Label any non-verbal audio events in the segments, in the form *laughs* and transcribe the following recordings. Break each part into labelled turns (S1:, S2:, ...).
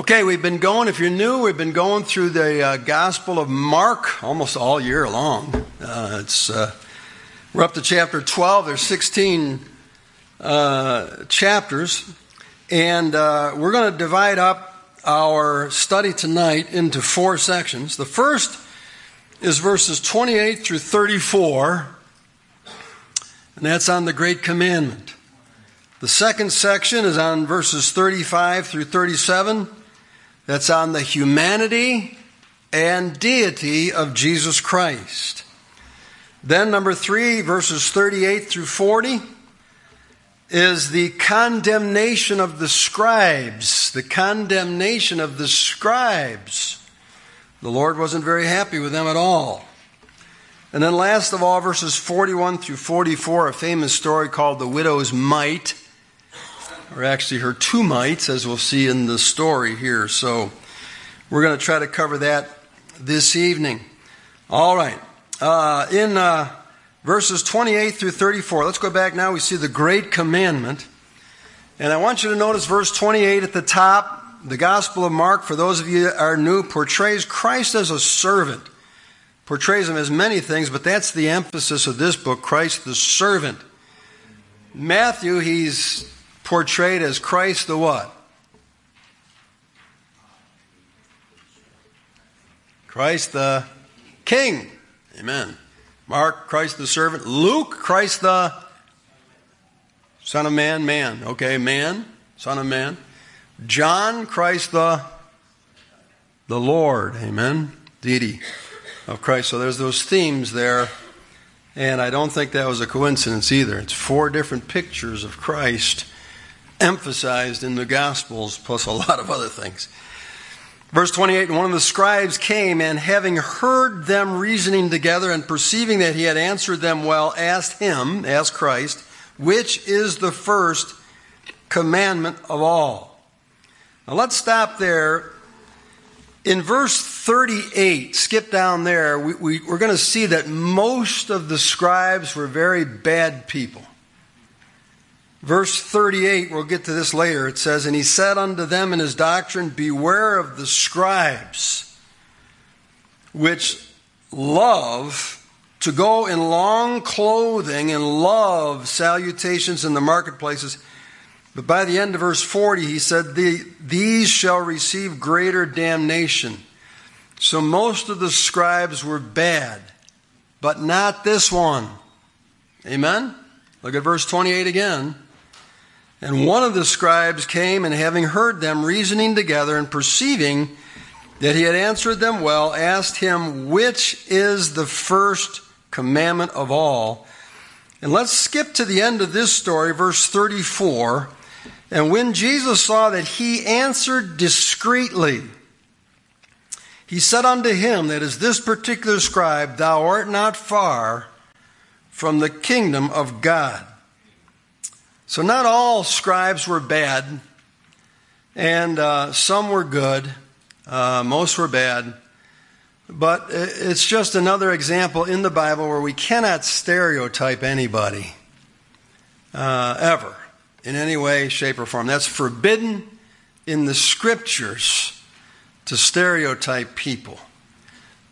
S1: Okay, we've been going, if you're new, we've been going through the uh, Gospel of Mark almost all year long. Uh, it's, uh, we're up to chapter 12. There's 16 uh, chapters. And uh, we're going to divide up our study tonight into four sections. The first is verses 28 through 34, and that's on the Great Commandment. The second section is on verses 35 through 37 that's on the humanity and deity of Jesus Christ. Then, number three, verses 38 through 40, is the condemnation of the scribes. The condemnation of the scribes. The Lord wasn't very happy with them at all. And then, last of all, verses 41 through 44, a famous story called the widow's mite or actually her two mites, as we'll see in the story here. So we're going to try to cover that this evening. All right. Uh, in uh, verses 28 through 34, let's go back now. We see the great commandment. And I want you to notice verse 28 at the top. The Gospel of Mark, for those of you that are new, portrays Christ as a servant. Portrays him as many things, but that's the emphasis of this book Christ the servant. Matthew, he's portrayed as Christ the what? Christ the King. Amen. Mark, Christ the servant. Luke, Christ the Son of Man, man. Okay, man, Son of Man. John, Christ the the Lord. Amen. Deity of Christ. So there's those themes there. And I don't think that was a coincidence either. It's four different pictures of Christ emphasized in the Gospels, plus a lot of other things. Verse 28 And one of the scribes came, and having heard them reasoning together, and perceiving that he had answered them well, asked him, asked Christ, which is the first commandment of all. Now let's stop there. In verse 38, skip down there, we, we, we're going to see that most of the scribes were very bad people. Verse 38, we'll get to this later. It says, And he said unto them in his doctrine, Beware of the scribes, which love to go in long clothing and love salutations in the marketplaces. But by the end of verse 40, he said, These shall receive greater damnation. So most of the scribes were bad, but not this one. Amen? Look at verse 28 again. And one of the scribes came, and having heard them reasoning together, and perceiving that he had answered them well, asked him, Which is the first commandment of all? And let's skip to the end of this story, verse 34. And when Jesus saw that he answered discreetly, he said unto him, that is this particular scribe, Thou art not far from the kingdom of God. So, not all scribes were bad, and uh, some were good. Uh, most were bad. But it's just another example in the Bible where we cannot stereotype anybody uh, ever in any way, shape, or form. That's forbidden in the scriptures to stereotype people.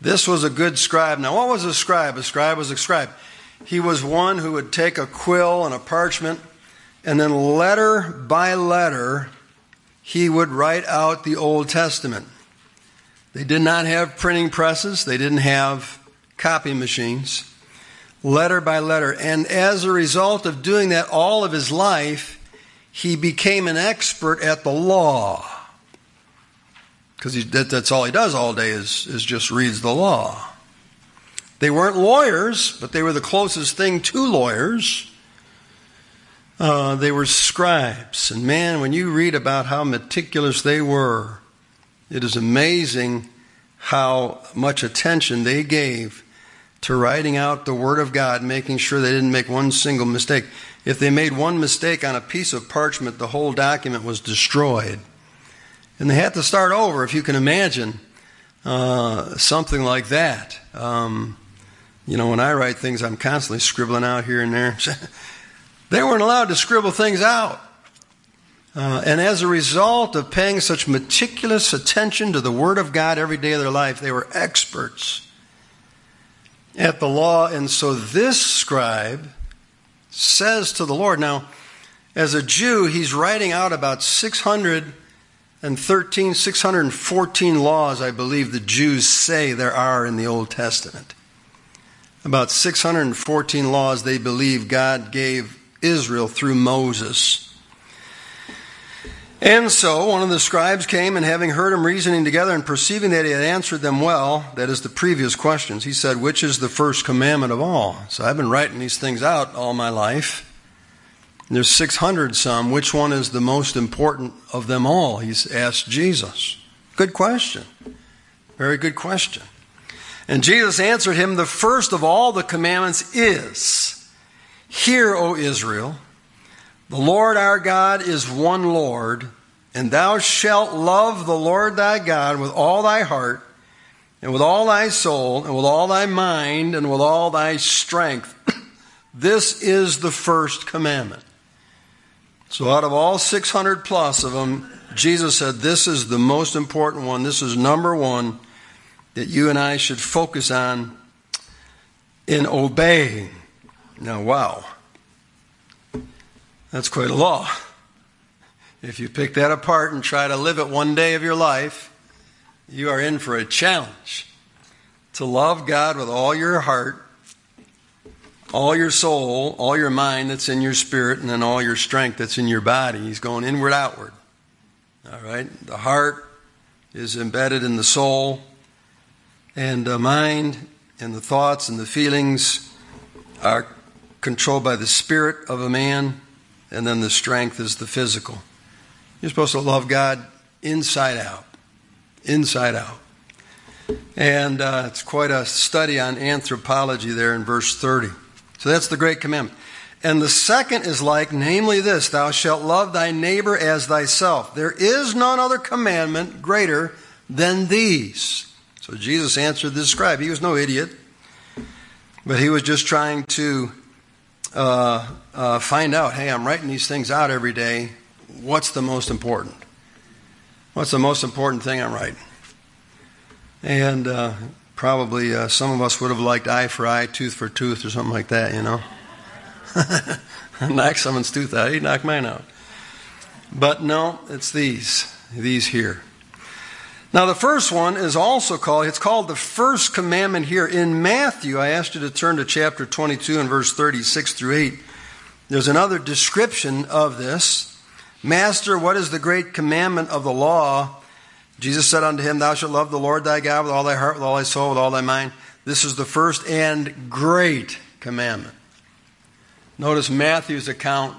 S1: This was a good scribe. Now, what was a scribe? A scribe was a scribe. He was one who would take a quill and a parchment and then, letter by letter, he would write out the Old Testament. They did not have printing presses, they didn't have copy machines. Letter by letter. And as a result of doing that all of his life, he became an expert at the law. Because that, that's all he does all day is, is just reads the law. They weren't lawyers, but they were the closest thing to lawyers. Uh, they were scribes. And man, when you read about how meticulous they were, it is amazing how much attention they gave to writing out the Word of God, making sure they didn't make one single mistake. If they made one mistake on a piece of parchment, the whole document was destroyed. And they had to start over, if you can imagine uh, something like that. Um, you know, when I write things, I'm constantly scribbling out here and there. *laughs* They weren't allowed to scribble things out. Uh, and as a result of paying such meticulous attention to the Word of God every day of their life, they were experts at the law. And so this scribe says to the Lord, now, as a Jew, he's writing out about 613, 614 laws, I believe the Jews say there are in the Old Testament. About 614 laws they believe God gave Israel through Moses. And so one of the scribes came, and having heard him reasoning together and perceiving that he had answered them well, that is the previous questions, he said, Which is the first commandment of all? So I've been writing these things out all my life. There's 600 some. Which one is the most important of them all? He's asked Jesus. Good question. Very good question. And Jesus answered him, The first of all the commandments is, Hear, O Israel, the Lord our God is one Lord, and thou shalt love the Lord thy God with all thy heart, and with all thy soul, and with all thy mind, and with all thy strength. *clears throat* this is the first commandment. So, out of all 600 plus of them, Jesus said, This is the most important one. This is number one that you and I should focus on in obeying. Now, wow. That's quite a law. If you pick that apart and try to live it one day of your life, you are in for a challenge. To love God with all your heart, all your soul, all your mind that's in your spirit, and then all your strength that's in your body. He's going inward, outward. All right? The heart is embedded in the soul, and the mind and the thoughts and the feelings are controlled by the spirit of a man and then the strength is the physical. You're supposed to love God inside out. Inside out. And uh, it's quite a study on anthropology there in verse 30. So that's the great commandment. And the second is like, namely this Thou shalt love thy neighbor as thyself. There is none other commandment greater than these. So Jesus answered the scribe. He was no idiot, but he was just trying to uh, uh, find out hey, I'm writing these things out every day. What's the most important? What's the most important thing I'm writing? And uh, probably uh, some of us would have liked eye for eye, tooth for tooth, or something like that, you know? *laughs* knock someone's tooth out, he knock mine out. But no, it's these, these here. Now, the first one is also called, it's called the first commandment here. In Matthew, I asked you to turn to chapter 22 and verse 36 through 8. There's another description of this. Master, what is the great commandment of the law? Jesus said unto him, Thou shalt love the Lord thy God with all thy heart, with all thy soul, with all thy mind. This is the first and great commandment. Notice Matthew's account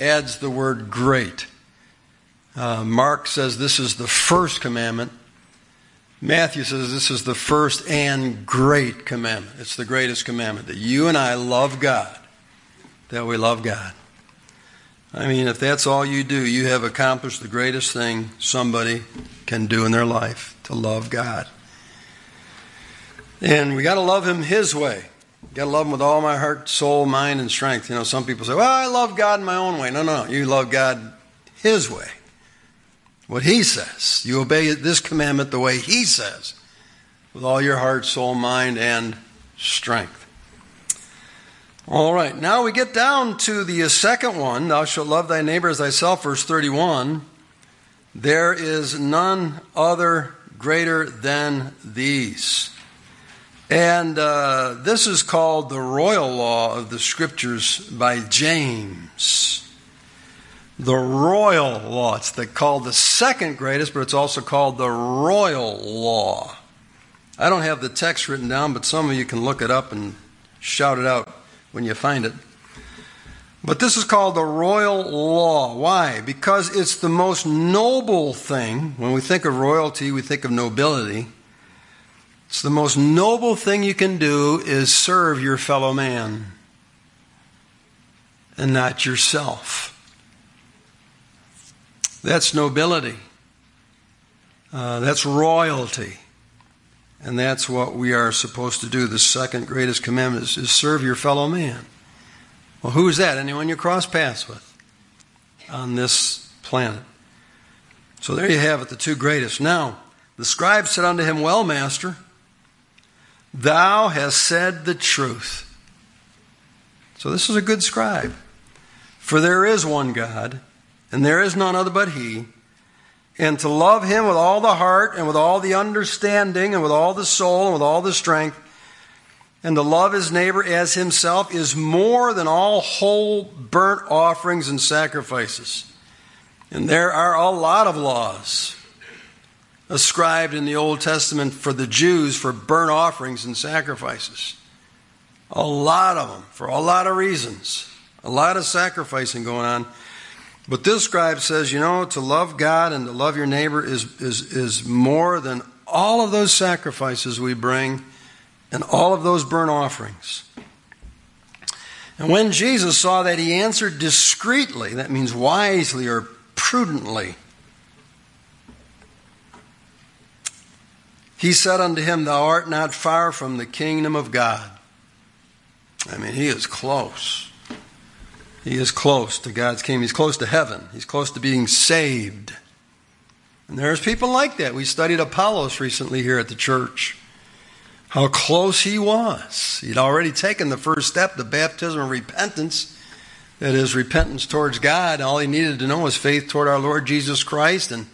S1: adds the word great. Uh, Mark says this is the first commandment. Matthew says this is the first and great commandment. It's the greatest commandment that you and I love God, that we love God. I mean, if that's all you do, you have accomplished the greatest thing somebody can do in their life to love God. And we got to love Him His way. Got to love Him with all my heart, soul, mind, and strength. You know, some people say, well, I love God in my own way. No, no, no. You love God His way what He says. You obey this commandment the way He says, with all your heart, soul, mind, and strength. All right, now we get down to the second one Thou shalt love thy neighbor as thyself, verse 31. There is none other greater than these. And uh, this is called the royal law of the scriptures by James the royal law. It's the, called the second greatest, but it's also called the royal law. I don't have the text written down, but some of you can look it up and shout it out when you find it. But this is called the royal law. Why? Because it's the most noble thing. When we think of royalty, we think of nobility. It's the most noble thing you can do is serve your fellow man and not yourself. That's nobility. Uh, that's royalty. And that's what we are supposed to do. The second greatest commandment is, is serve your fellow man. Well, who is that? Anyone you cross paths with on this planet. So there you have it, the two greatest. Now, the scribe said unto him, Well, master, thou hast said the truth. So this is a good scribe. For there is one God, and there is none other but He. And to love Him with all the heart, and with all the understanding, and with all the soul, and with all the strength, and to love his neighbor as himself is more than all whole burnt offerings and sacrifices. And there are a lot of laws ascribed in the Old Testament for the Jews for burnt offerings and sacrifices. A lot of them, for a lot of reasons. A lot of sacrificing going on. But this scribe says, you know, to love God and to love your neighbor is, is, is more than all of those sacrifices we bring and all of those burnt offerings. And when Jesus saw that, he answered discreetly, that means wisely or prudently. He said unto him, Thou art not far from the kingdom of God. I mean, he is close. He is close to God's kingdom. He's close to heaven. He's close to being saved. And there's people like that. We studied Apollos recently here at the church. How close he was. He'd already taken the first step, the baptism of repentance. That is, repentance towards God. All he needed to know was faith toward our Lord Jesus Christ. And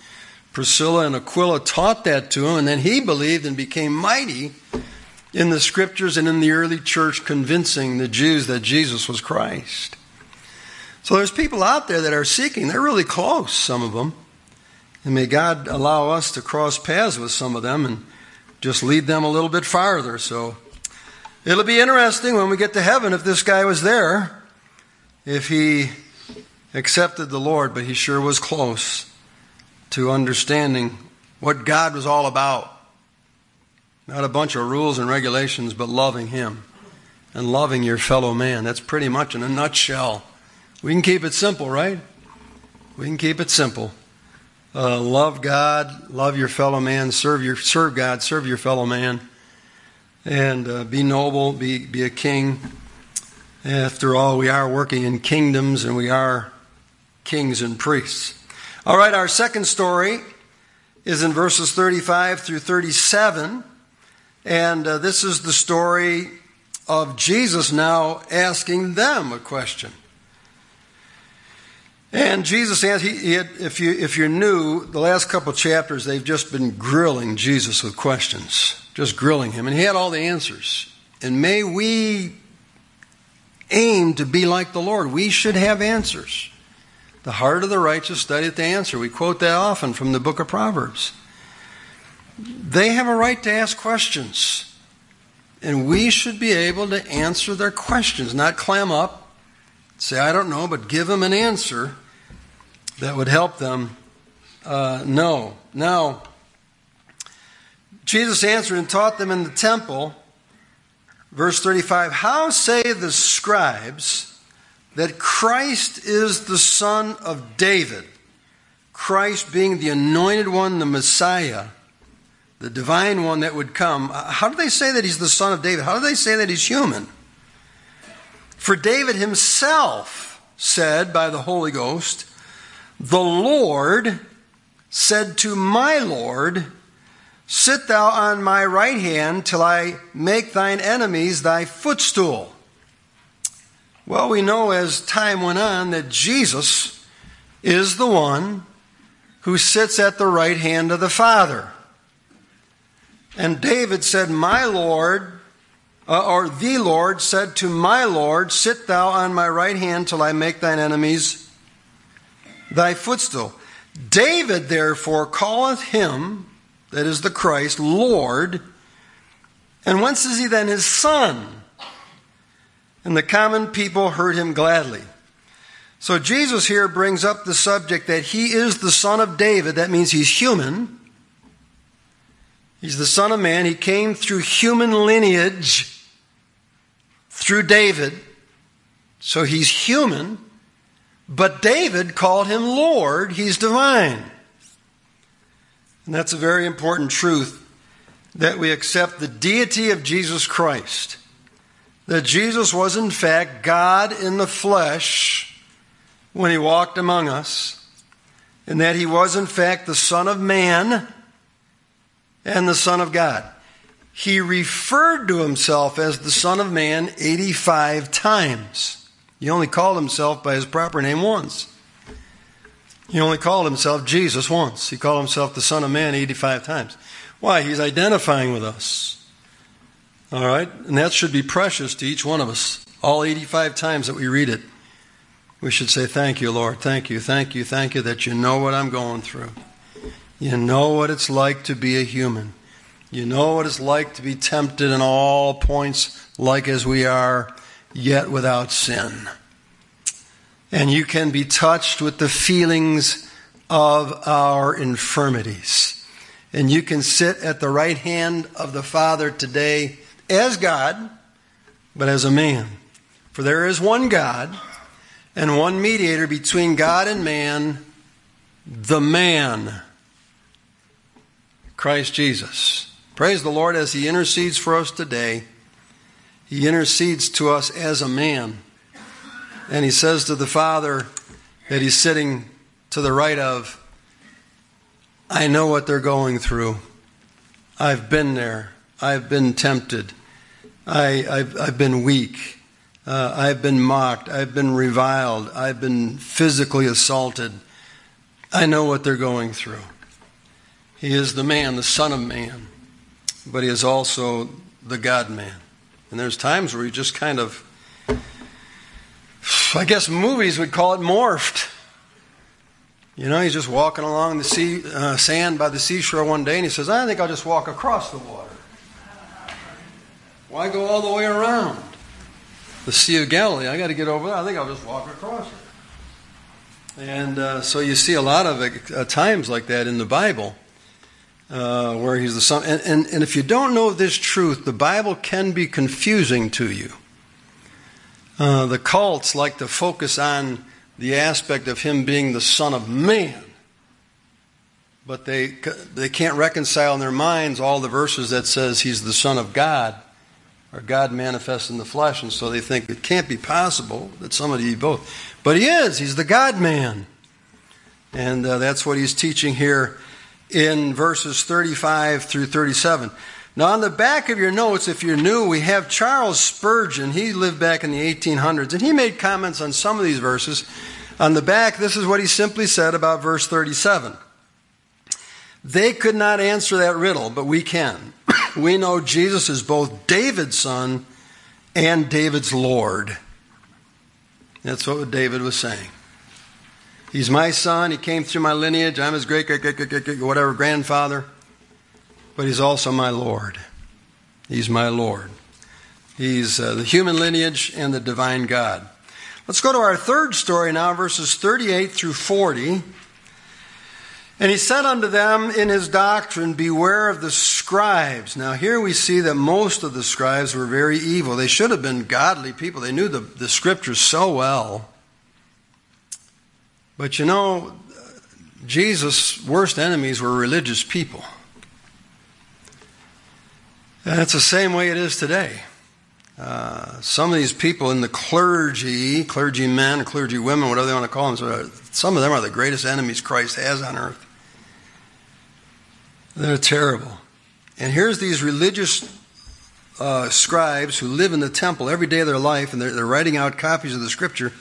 S1: Priscilla and Aquila taught that to him, and then he believed and became mighty in the scriptures and in the early church, convincing the Jews that Jesus was Christ. So there's people out there that are seeking. They're really close, some of them. And may God allow us to cross paths with some of them and just lead them a little bit farther. So it'll be interesting when we get to heaven if this guy was there, if he accepted the Lord, but he sure was close to understanding what God was all about. Not a bunch of rules and regulations, but loving Him and loving your fellow man. That's pretty much in a nutshell. We can keep it simple, right? We can keep it simple. Uh, love God, love your fellow man, serve your serve God, serve your fellow man, and uh, be noble, be be a king. After all, we are working in kingdoms, and we are kings and priests. All right, our second story is in verses 35 through 37. And uh, this is the story of Jesus now asking them a question. And Jesus he, he had, if, you, if you're new, the last couple chapters, they've just been grilling Jesus with questions, just grilling him. And he had all the answers. And may we aim to be like the Lord. We should have answers. The heart of the righteous studieth the answer. We quote that often from the book of Proverbs. They have a right to ask questions. And we should be able to answer their questions, not clam up, say, I don't know, but give them an answer that would help them uh, know. Now, Jesus answered and taught them in the temple. Verse 35 How say the scribes that Christ is the son of David, Christ being the anointed one, the Messiah, the divine one that would come. How do they say that he's the son of David? How do they say that he's human? For David himself said by the Holy Ghost, The Lord said to my Lord, Sit thou on my right hand till I make thine enemies thy footstool. Well, we know as time went on that Jesus is the one who sits at the right hand of the Father. And David said, My Lord, uh, or the Lord said to my Lord, Sit thou on my right hand till I make thine enemies thy footstool. David therefore calleth him, that is the Christ, Lord. And whence is he then his son? and the common people heard him gladly. So Jesus here brings up the subject that he is the son of David. That means he's human. He's the son of man. He came through human lineage through David. So he's human. But David called him Lord. He's divine. And that's a very important truth that we accept the deity of Jesus Christ that Jesus was, in fact, God in the flesh when he walked among us, and that he was, in fact, the Son of Man and the Son of God. He referred to himself as the Son of Man 85 times. He only called himself by his proper name once. He only called himself Jesus once. He called himself the Son of Man 85 times. Why? He's identifying with us. All right? And that should be precious to each one of us. All 85 times that we read it, we should say, Thank you, Lord. Thank you, thank you, thank you that you know what I'm going through. You know what it's like to be a human. You know what it's like to be tempted in all points, like as we are, yet without sin. And you can be touched with the feelings of our infirmities. And you can sit at the right hand of the Father today as God, but as a man. For there is one God and one mediator between God and man, the man Christ Jesus. Praise the Lord as He intercedes for us today. He intercedes to us as a man. And He says to the Father that He's sitting to the right of, I know what they're going through. I've been there. I've been tempted. I, have I've been weak. Uh, I've been mocked. I've been reviled. I've been physically assaulted. I know what they're going through. He is the man, the Son of Man, but he is also the God man. And there's times where he just kind of, I guess movies would call it morphed. You know, he's just walking along the sea, uh, sand by the seashore one day, and he says, I think I'll just walk across the water. Why go all the way around? The Sea of Galilee, I got to get over there. I think I'll just walk across it. And uh, so you see a lot of uh, times like that in the Bible uh, where he's the son. And, and, and if you don't know this truth, the Bible can be confusing to you. Uh, the cults like to focus on the aspect of him being the Son of Man. But they, they can't reconcile in their minds all the verses that says he's the Son of God or God manifest in the flesh, and so they think it can't be possible that somebody be both. But he is. He's the God man. And uh, that's what he's teaching here in verses 35 through 37. Now, on the back of your notes, if you're new, we have Charles Spurgeon. He lived back in the 1800s, and he made comments on some of these verses. On the back, this is what he simply said about verse 37. They could not answer that riddle, but we can. *clears throat* we know Jesus is both David's son and David's Lord. That's what David was saying. He's my son. He came through my lineage. I'm his great, great, great, great, great, great whatever grandfather. But he's also my Lord. He's my Lord. He's uh, the human lineage and the divine God. Let's go to our third story now, verses 38 through 40. And he said unto them in his doctrine, Beware of the scribes. Now, here we see that most of the scribes were very evil. They should have been godly people, they knew the, the scriptures so well. But you know, Jesus' worst enemies were religious people. And it's the same way it is today. Uh, some of these people in the clergy, clergy men, clergy women, whatever they want to call them, some of them are the greatest enemies Christ has on earth. They're terrible. And here's these religious uh, scribes who live in the temple every day of their life, and they're, they're writing out copies of the scripture.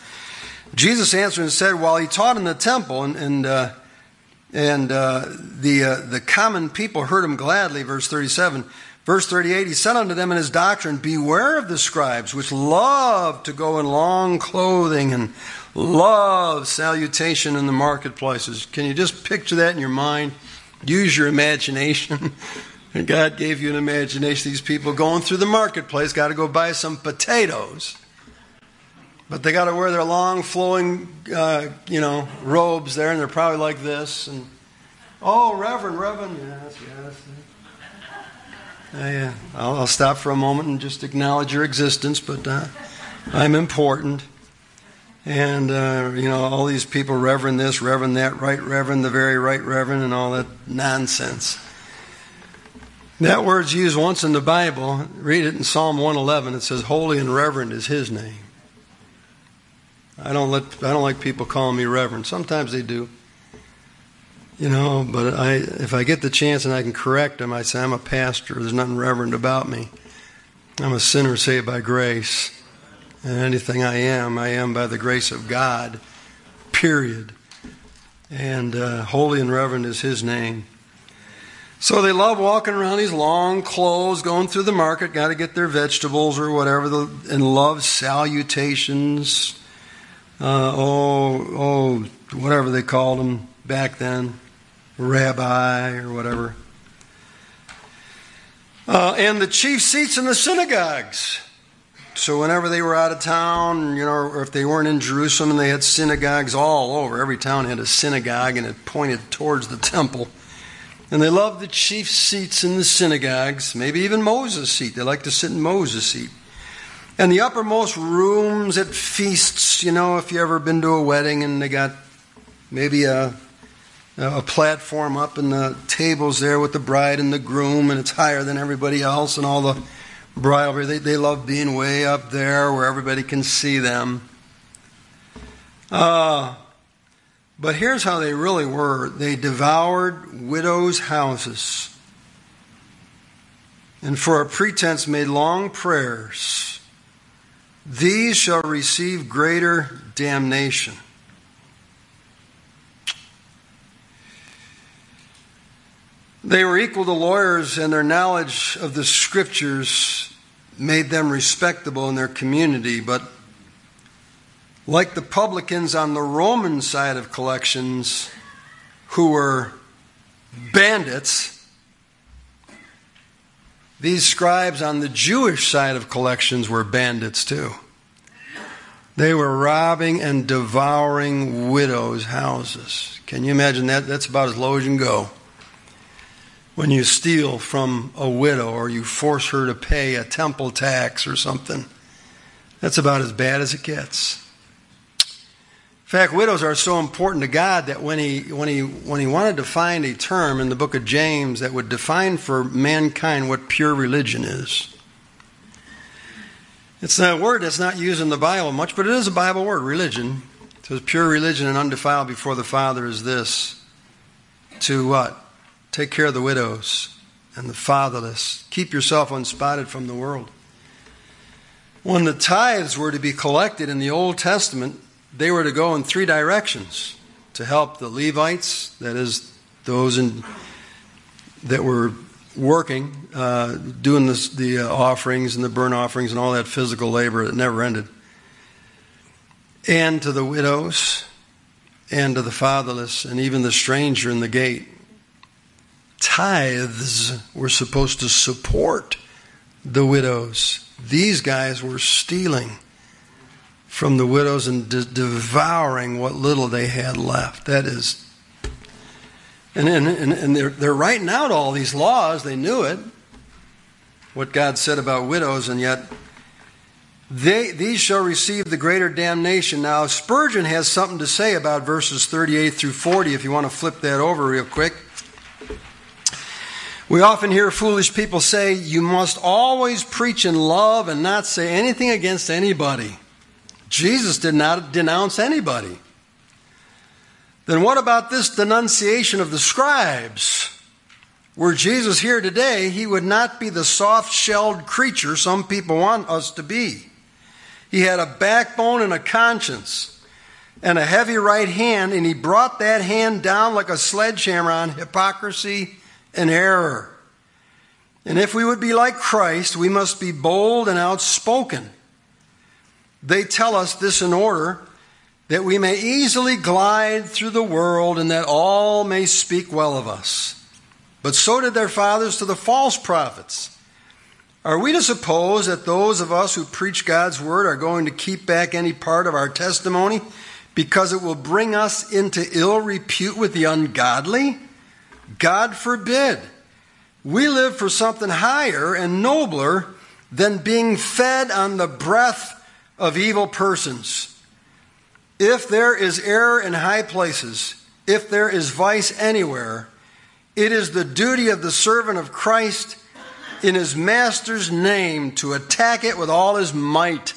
S1: Jesus answered and said, while he taught in the temple, and, and, uh, and uh, the, uh, the common people heard him gladly, verse 37. Verse 38, he said unto them in his doctrine, Beware of the scribes, which love to go in long clothing and love salutation in the marketplaces. Can you just picture that in your mind? Use your imagination. *laughs* God gave you an imagination. These people going through the marketplace got to go buy some potatoes. But they got to wear their long, flowing, uh, you know, robes there, and they're probably like this. And oh, Reverend, Reverend, yes, yes. Uh, yeah, I'll, I'll, stop for a moment and just acknowledge your existence, but uh, I'm important. And, uh, you know, all these people, Reverend this, Reverend that, right Reverend, the very right Reverend, and all that nonsense. That word's used once in the Bible. Read it in Psalm 111. It says, Holy and Reverend is His name. I don't let I don't like people calling me reverend. Sometimes they do. You know, but I, if I get the chance and I can correct them, I say, I'm a pastor. There's nothing reverend about me. I'm a sinner saved by grace. And anything I am, I am by the grace of God, period. And uh, holy and reverend is His name. So they love walking around these long clothes, going through the market, got to get their vegetables or whatever, and love salutations. Uh, oh, oh, whatever they called them back then, rabbi or whatever. Uh, and the chief seats in the synagogues. So whenever they were out of town, you know, or if they weren't in Jerusalem and they had synagogues all over, every town had a synagogue and it pointed towards the temple. And they loved the chief seats in the synagogues, maybe even Moses' seat. They liked to sit in Moses' seat. And the uppermost rooms at feasts, you know, if you ever been to a wedding and they got maybe a, a platform up and the tables there with the bride and the groom and it's higher than everybody else and all the bridal, they, they love being way up there where everybody can see them. Uh, but here's how they really were they devoured widows' houses, and for a pretense made long prayers. These shall receive greater damnation. They were equal to lawyers, and their knowledge of the scriptures made them respectable in their community, but like the publicans on the Roman side of collections, who were bandits, these scribes on the Jewish side of collections were bandits too. They were robbing and devouring widows' houses. Can you imagine that? That's about as low as you can go. When you steal from a widow or you force her to pay a temple tax or something, that's about as bad as it gets. Fact, widows are so important to God that when he, when, he, when he wanted to find a term in the book of James that would define for mankind what pure religion is, it's a word that's not used in the Bible much, but it is a Bible word, religion. It says pure religion and undefiled before the Father is this to what? Take care of the widows and the fatherless. Keep yourself unspotted from the world. When the tithes were to be collected in the Old Testament, they were to go in three directions to help the Levites, that is, those in, that were working, uh, doing this, the uh, offerings and the burnt offerings and all that physical labor that never ended, and to the widows, and to the fatherless, and even the stranger in the gate. Tithes were supposed to support the widows. These guys were stealing from the widows and de- devouring what little they had left. That is. And, and, and they're, they're writing out all these laws. They knew it, what God said about widows, and yet they, these shall receive the greater damnation. Now, Spurgeon has something to say about verses 38 through 40, if you want to flip that over real quick. We often hear foolish people say, You must always preach in love and not say anything against anybody. Jesus did not denounce anybody. Then what about this denunciation of the scribes? Were Jesus here today, he would not be the soft shelled creature some people want us to be. He had a backbone and a conscience and a heavy right hand, and he brought that hand down like a sledgehammer on hypocrisy and error. And if we would be like Christ, we must be bold and outspoken. They tell us this in order that we may easily glide through the world and that all may speak well of us. But so did their fathers to the false prophets. Are we to suppose that those of us who preach God's word are going to keep back any part of our testimony because it will bring us into ill repute with the ungodly? God forbid. We live for something higher and nobler than being fed on the breath of evil persons. If there is error in high places, if there is vice anywhere, it is the duty of the servant of Christ in his master's name to attack it with all his might.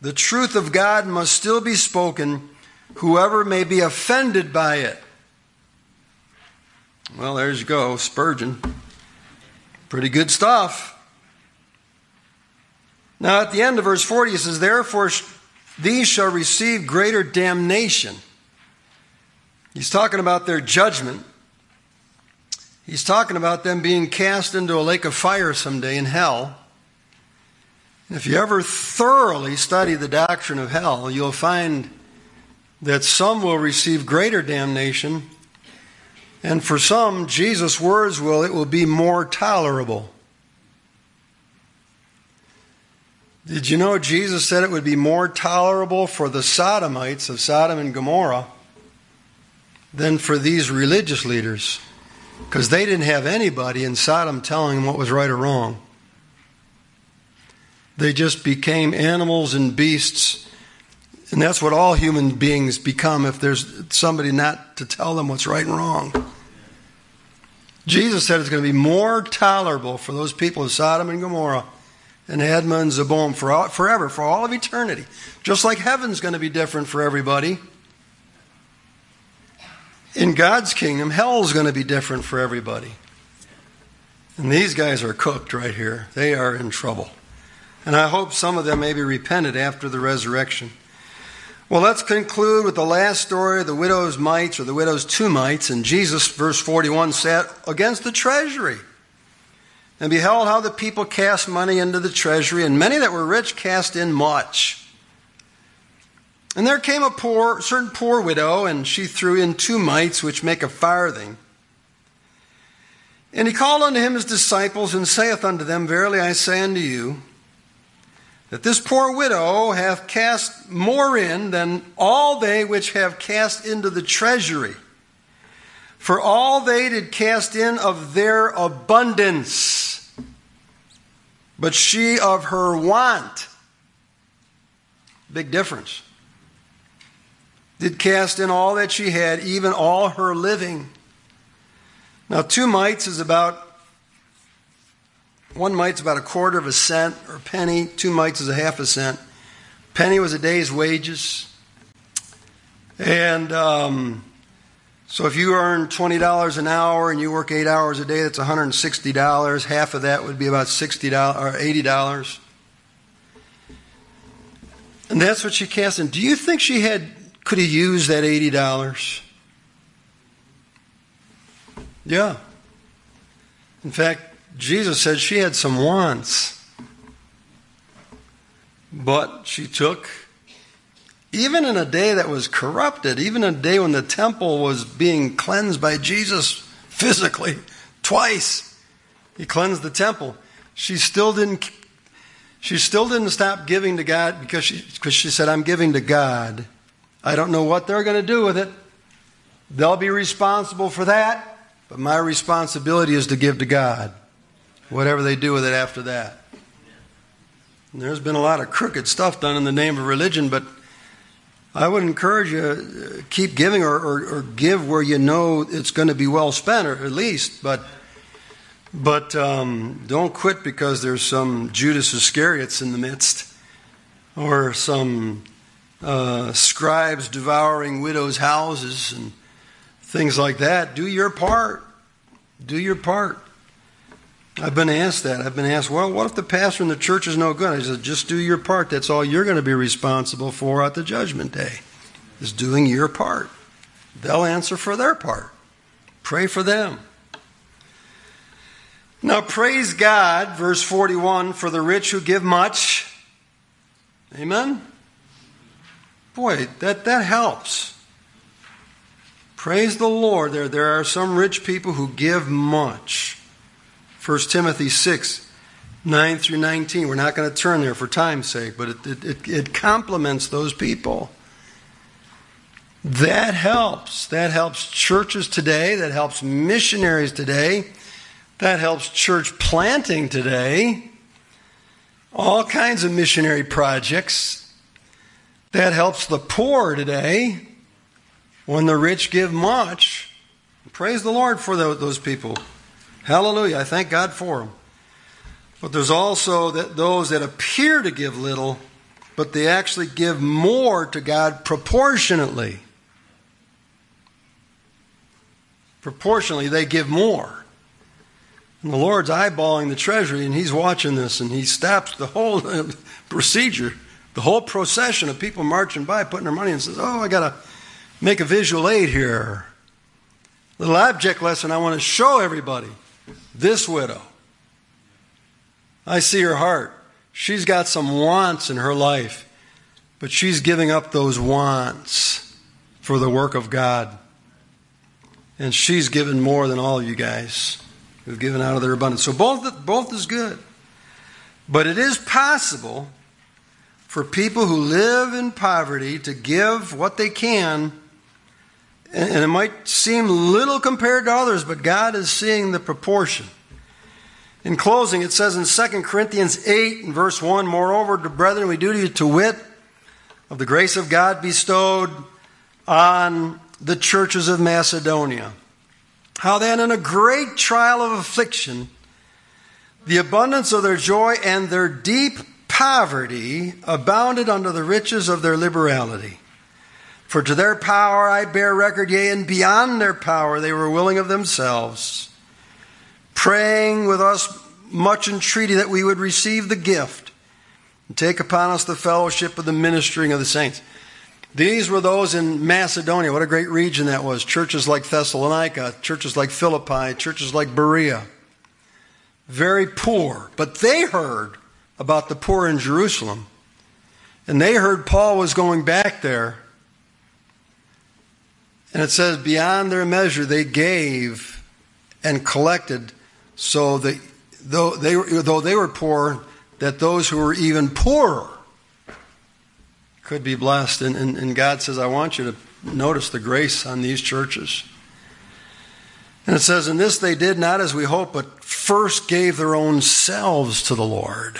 S1: The truth of God must still be spoken, whoever may be offended by it. Well, there you go, Spurgeon. Pretty good stuff. Now, at the end of verse 40, he says, Therefore, these shall receive greater damnation. He's talking about their judgment. He's talking about them being cast into a lake of fire someday in hell. And if you ever thoroughly study the doctrine of hell, you'll find that some will receive greater damnation, and for some, Jesus' words will, it will be more tolerable. Did you know Jesus said it would be more tolerable for the Sodomites of Sodom and Gomorrah than for these religious leaders? Because they didn't have anybody in Sodom telling them what was right or wrong. They just became animals and beasts. And that's what all human beings become if there's somebody not to tell them what's right and wrong. Jesus said it's going to be more tolerable for those people of Sodom and Gomorrah and Admah and Zeboim for all, forever, for all of eternity. Just like heaven's going to be different for everybody. In God's kingdom, hell's going to be different for everybody. And these guys are cooked right here. They are in trouble. And I hope some of them maybe repented after the resurrection. Well, let's conclude with the last story the widow's mites or the widow's two mites. And Jesus, verse 41, sat against the treasury and beheld how the people cast money into the treasury, and many that were rich cast in much. And there came a poor, certain poor widow, and she threw in two mites, which make a farthing. And he called unto him his disciples, and saith unto them, Verily I say unto you, that this poor widow hath cast more in than all they which have cast into the treasury. For all they did cast in of their abundance but she of her want. Big difference. Did cast in all that she had, even all her living. Now, two mites is about, one mite's is about a quarter of a cent or a penny, two mites is a half a cent. Penny was a day's wages. And um, so if you earn $20 an hour and you work eight hours a day, that's $160. Half of that would be about $60 or $80. And that's what she cast in. Do you think she had could have used that $80? Yeah. In fact, Jesus said she had some wants. But she took even in a day that was corrupted, even a day when the temple was being cleansed by Jesus physically, *laughs* twice, he cleansed the temple. She still didn't. She still didn't stop giving to God because she, because she said, I'm giving to God. I don't know what they're going to do with it. They'll be responsible for that, but my responsibility is to give to God. Whatever they do with it after that. And there's been a lot of crooked stuff done in the name of religion, but I would encourage you uh, keep giving or, or, or, give where you know it's going to be well spent, or at least. But but um, don't quit because there's some Judas Iscariots in the midst, or some uh, scribes devouring widows' houses and things like that. Do your part. Do your part. I've been asked that. I've been asked, well, what if the pastor in the church is no good? I said, just do your part. That's all you're going to be responsible for at the judgment day, is doing your part. They'll answer for their part. Pray for them. Now, praise God, verse 41, for the rich who give much. Amen? Boy, that, that helps. Praise the Lord. There, there are some rich people who give much. 1 Timothy 6, 9 through 19. We're not going to turn there for time's sake, but it, it, it, it complements those people. That helps. That helps churches today. That helps missionaries today. That helps church planting today. All kinds of missionary projects. That helps the poor today when the rich give much. Praise the Lord for those people. Hallelujah. I thank God for them. But there's also that those that appear to give little, but they actually give more to God proportionately. proportionally, they give more. And the Lord's eyeballing the treasury, and He's watching this, and He stops the whole *laughs* procedure, the whole procession of people marching by, putting their money, in and says, Oh, I got to make a visual aid here. Little object lesson I want to show everybody. This widow. I see her heart. She's got some wants in her life, but she's giving up those wants for the work of God. And she's given more than all of you guys who've given out of their abundance. So both, both is good. But it is possible for people who live in poverty to give what they can. And it might seem little compared to others, but God is seeing the proportion. In closing, it says in 2 Corinthians 8 and verse 1 Moreover, brethren, we do to you to wit of the grace of God bestowed on the churches of Macedonia. How then, in a great trial of affliction, the abundance of their joy and their deep poverty abounded under the riches of their liberality. For to their power I bear record, yea, and beyond their power they were willing of themselves, praying with us much entreaty that we would receive the gift and take upon us the fellowship of the ministering of the saints. These were those in Macedonia. What a great region that was. Churches like Thessalonica, churches like Philippi, churches like Berea. Very poor. But they heard about the poor in Jerusalem. And they heard Paul was going back there. And it says, beyond their measure, they gave and collected so that though they, though they were poor, that those who were even poorer could be blessed. And, and, and God says, I want you to notice the grace on these churches. And it says, In this they did not as we hope, but first gave their own selves to the Lord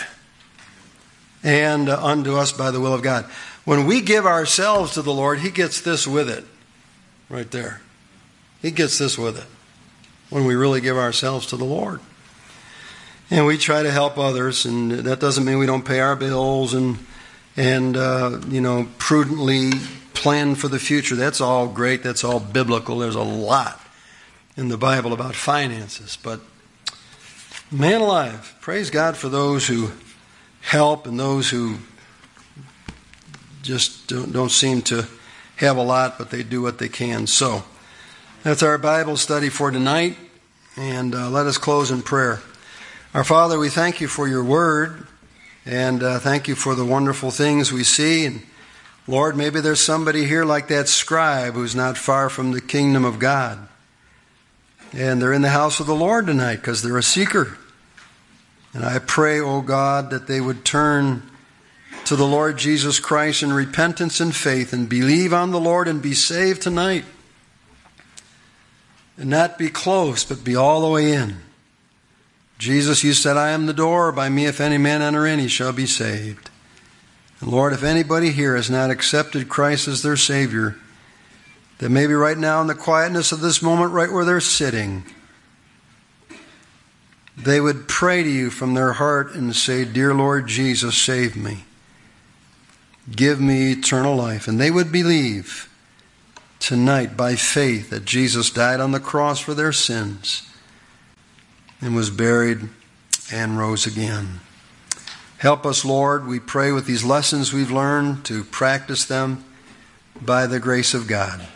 S1: and unto us by the will of God. When we give ourselves to the Lord, He gets this with it. Right there. He gets this with it. When we really give ourselves to the Lord. And we try to help others, and that doesn't mean we don't pay our bills and and uh, you know prudently plan for the future. That's all great. That's all biblical. There's a lot in the Bible about finances, but man alive, praise God for those who help and those who just don't, don't seem to have a lot, but they do what they can. So that's our Bible study for tonight, and uh, let us close in prayer. Our Father, we thank you for your word. And uh, thank you for the wonderful things we see. And Lord, maybe there's somebody here like that scribe who's not far from the kingdom of God. And they're in the house of the Lord tonight because they're a seeker. And I pray, O oh God, that they would turn to the Lord Jesus Christ in repentance and faith and believe on the Lord and be saved tonight. And not be close, but be all the way in. Jesus, you said, I am the door. By me, if any man enter in, he shall be saved. And Lord, if anybody here has not accepted Christ as their Savior, that maybe right now in the quietness of this moment, right where they're sitting, they would pray to you from their heart and say, Dear Lord Jesus, save me. Give me eternal life. And they would believe tonight by faith that Jesus died on the cross for their sins and was buried and rose again. Help us, Lord, we pray with these lessons we've learned to practice them by the grace of God.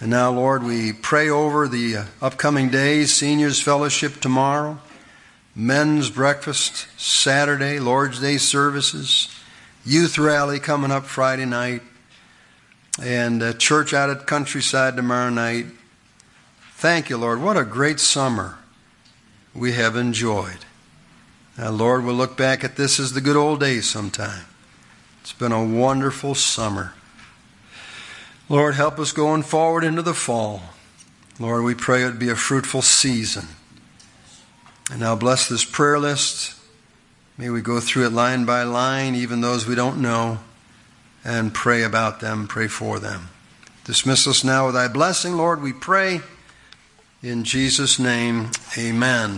S1: And now, Lord, we pray over the upcoming days, Seniors Fellowship tomorrow, Men's Breakfast Saturday, Lord's Day services, Youth Rally coming up Friday night, and church out at Countryside tomorrow night. Thank you, Lord. What a great summer we have enjoyed. Now, Lord, we'll look back at this as the good old days sometime. It's been a wonderful summer. Lord, help us going forward into the fall. Lord, we pray it be a fruitful season. And now bless this prayer list. May we go through it line by line, even those we don't know, and pray about them, pray for them. Dismiss us now with thy blessing, Lord, we pray. In Jesus' name, amen.